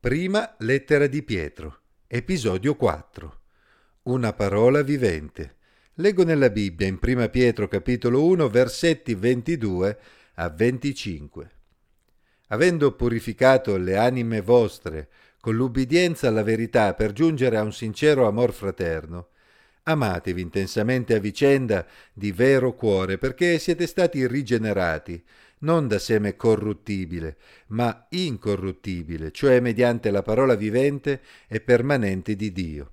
Prima lettera di Pietro, episodio 4. Una parola vivente. Leggo nella Bibbia in Prima Pietro capitolo 1 versetti 22 a 25. Avendo purificato le anime vostre con l'ubbidienza alla verità per giungere a un sincero amor fraterno, amatevi intensamente a vicenda di vero cuore perché siete stati rigenerati non da seme corruttibile, ma incorruttibile, cioè mediante la parola vivente e permanente di Dio.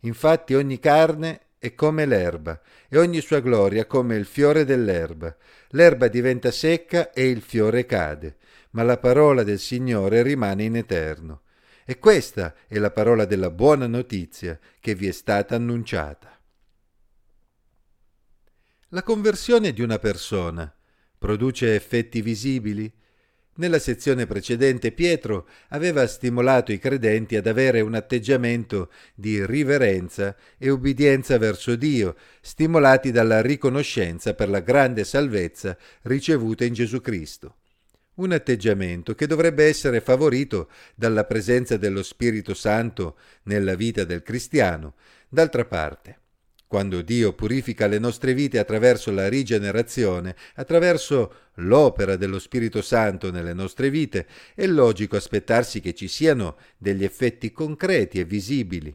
Infatti ogni carne è come l'erba, e ogni sua gloria come il fiore dell'erba. L'erba diventa secca e il fiore cade, ma la parola del Signore rimane in eterno. E questa è la parola della buona notizia che vi è stata annunciata. La conversione di una persona Produce effetti visibili? Nella sezione precedente Pietro aveva stimolato i credenti ad avere un atteggiamento di riverenza e ubbidienza verso Dio, stimolati dalla riconoscenza per la grande salvezza ricevuta in Gesù Cristo. Un atteggiamento che dovrebbe essere favorito dalla presenza dello Spirito Santo nella vita del cristiano. D'altra parte, quando Dio purifica le nostre vite attraverso la rigenerazione, attraverso l'opera dello Spirito Santo nelle nostre vite, è logico aspettarsi che ci siano degli effetti concreti e visibili.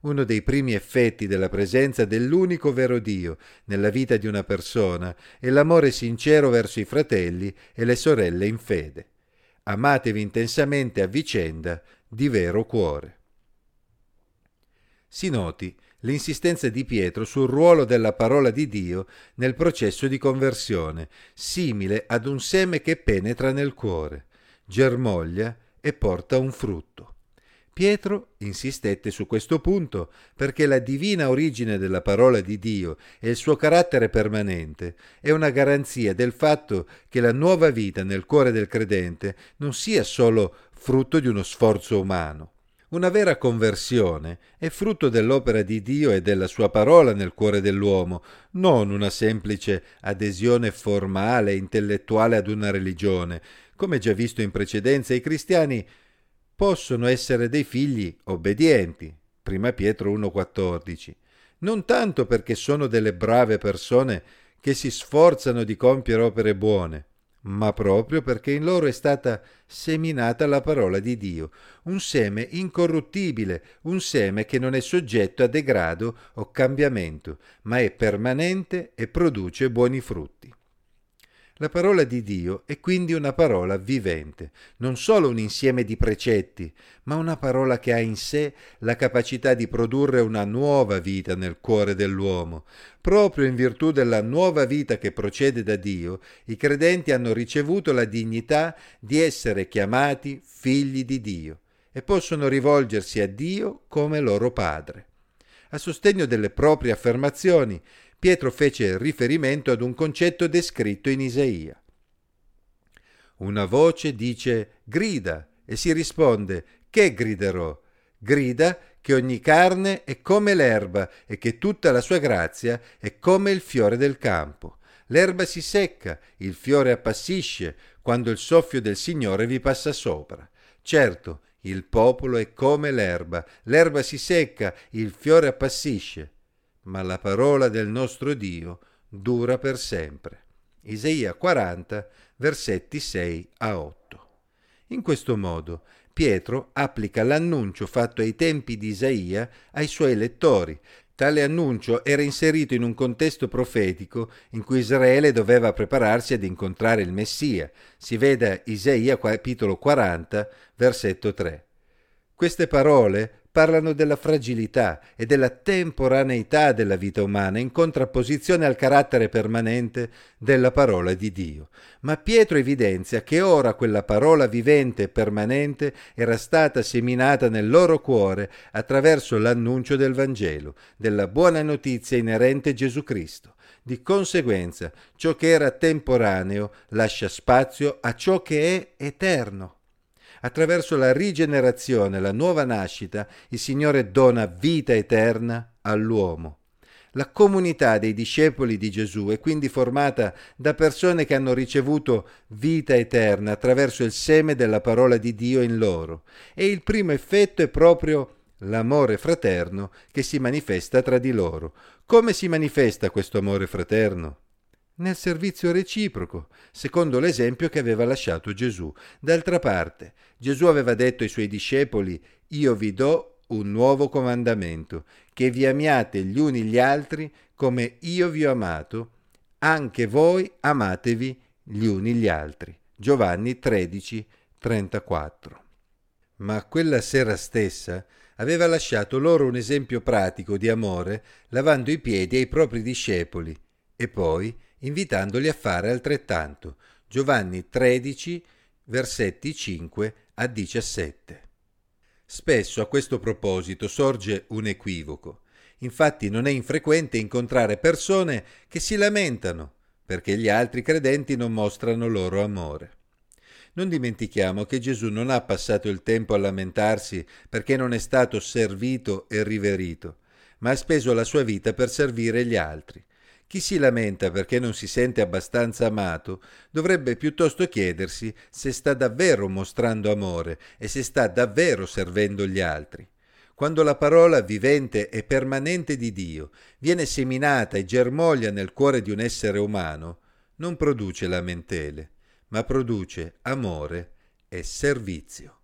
Uno dei primi effetti della presenza dell'unico vero Dio nella vita di una persona è l'amore sincero verso i fratelli e le sorelle in fede. Amatevi intensamente a vicenda di vero cuore. Si noti l'insistenza di Pietro sul ruolo della parola di Dio nel processo di conversione, simile ad un seme che penetra nel cuore, germoglia e porta un frutto. Pietro insistette su questo punto perché la divina origine della parola di Dio e il suo carattere permanente è una garanzia del fatto che la nuova vita nel cuore del credente non sia solo frutto di uno sforzo umano, una vera conversione è frutto dell'opera di Dio e della sua parola nel cuore dell'uomo, non una semplice adesione formale e intellettuale ad una religione. Come già visto in precedenza, i cristiani possono essere dei figli obbedienti. Prima Pietro 1,14. Non tanto perché sono delle brave persone che si sforzano di compiere opere buone, ma proprio perché in loro è stata seminata la parola di Dio, un seme incorruttibile, un seme che non è soggetto a degrado o cambiamento, ma è permanente e produce buoni frutti. La parola di Dio è quindi una parola vivente, non solo un insieme di precetti, ma una parola che ha in sé la capacità di produrre una nuova vita nel cuore dell'uomo. Proprio in virtù della nuova vita che procede da Dio, i credenti hanno ricevuto la dignità di essere chiamati figli di Dio e possono rivolgersi a Dio come loro Padre. A sostegno delle proprie affermazioni, Pietro fece riferimento ad un concetto descritto in Isaia. Una voce dice grida e si risponde che griderò? Grida che ogni carne è come l'erba e che tutta la sua grazia è come il fiore del campo. L'erba si secca, il fiore appassisce quando il soffio del Signore vi passa sopra. Certo, il popolo è come l'erba, l'erba si secca, il fiore appassisce ma la parola del nostro Dio dura per sempre. Isaia 40, versetti 6 a 8. In questo modo Pietro applica l'annuncio fatto ai tempi di Isaia ai suoi lettori. Tale annuncio era inserito in un contesto profetico in cui Israele doveva prepararsi ad incontrare il Messia. Si veda Isaia capitolo 40, versetto 3. Queste parole parlano della fragilità e della temporaneità della vita umana in contrapposizione al carattere permanente della parola di Dio. Ma Pietro evidenzia che ora quella parola vivente e permanente era stata seminata nel loro cuore attraverso l'annuncio del Vangelo, della buona notizia inerente a Gesù Cristo. Di conseguenza, ciò che era temporaneo lascia spazio a ciò che è eterno. Attraverso la rigenerazione, la nuova nascita, il Signore dona vita eterna all'uomo. La comunità dei discepoli di Gesù è quindi formata da persone che hanno ricevuto vita eterna attraverso il seme della parola di Dio in loro e il primo effetto è proprio l'amore fraterno che si manifesta tra di loro. Come si manifesta questo amore fraterno? Nel servizio reciproco, secondo l'esempio che aveva lasciato Gesù. D'altra parte, Gesù aveva detto ai suoi discepoli, io vi do un nuovo comandamento, che vi amiate gli uni gli altri come io vi ho amato, anche voi amatevi gli uni gli altri. Giovanni 13, 34. Ma quella sera stessa aveva lasciato loro un esempio pratico di amore lavando i piedi ai propri discepoli e poi invitandoli a fare altrettanto. Giovanni 13, versetti 5 a 17. Spesso a questo proposito sorge un equivoco. Infatti non è infrequente incontrare persone che si lamentano perché gli altri credenti non mostrano loro amore. Non dimentichiamo che Gesù non ha passato il tempo a lamentarsi perché non è stato servito e riverito, ma ha speso la sua vita per servire gli altri. Chi si lamenta perché non si sente abbastanza amato dovrebbe piuttosto chiedersi se sta davvero mostrando amore e se sta davvero servendo gli altri. Quando la parola vivente e permanente di Dio viene seminata e germoglia nel cuore di un essere umano, non produce lamentele, ma produce amore e servizio.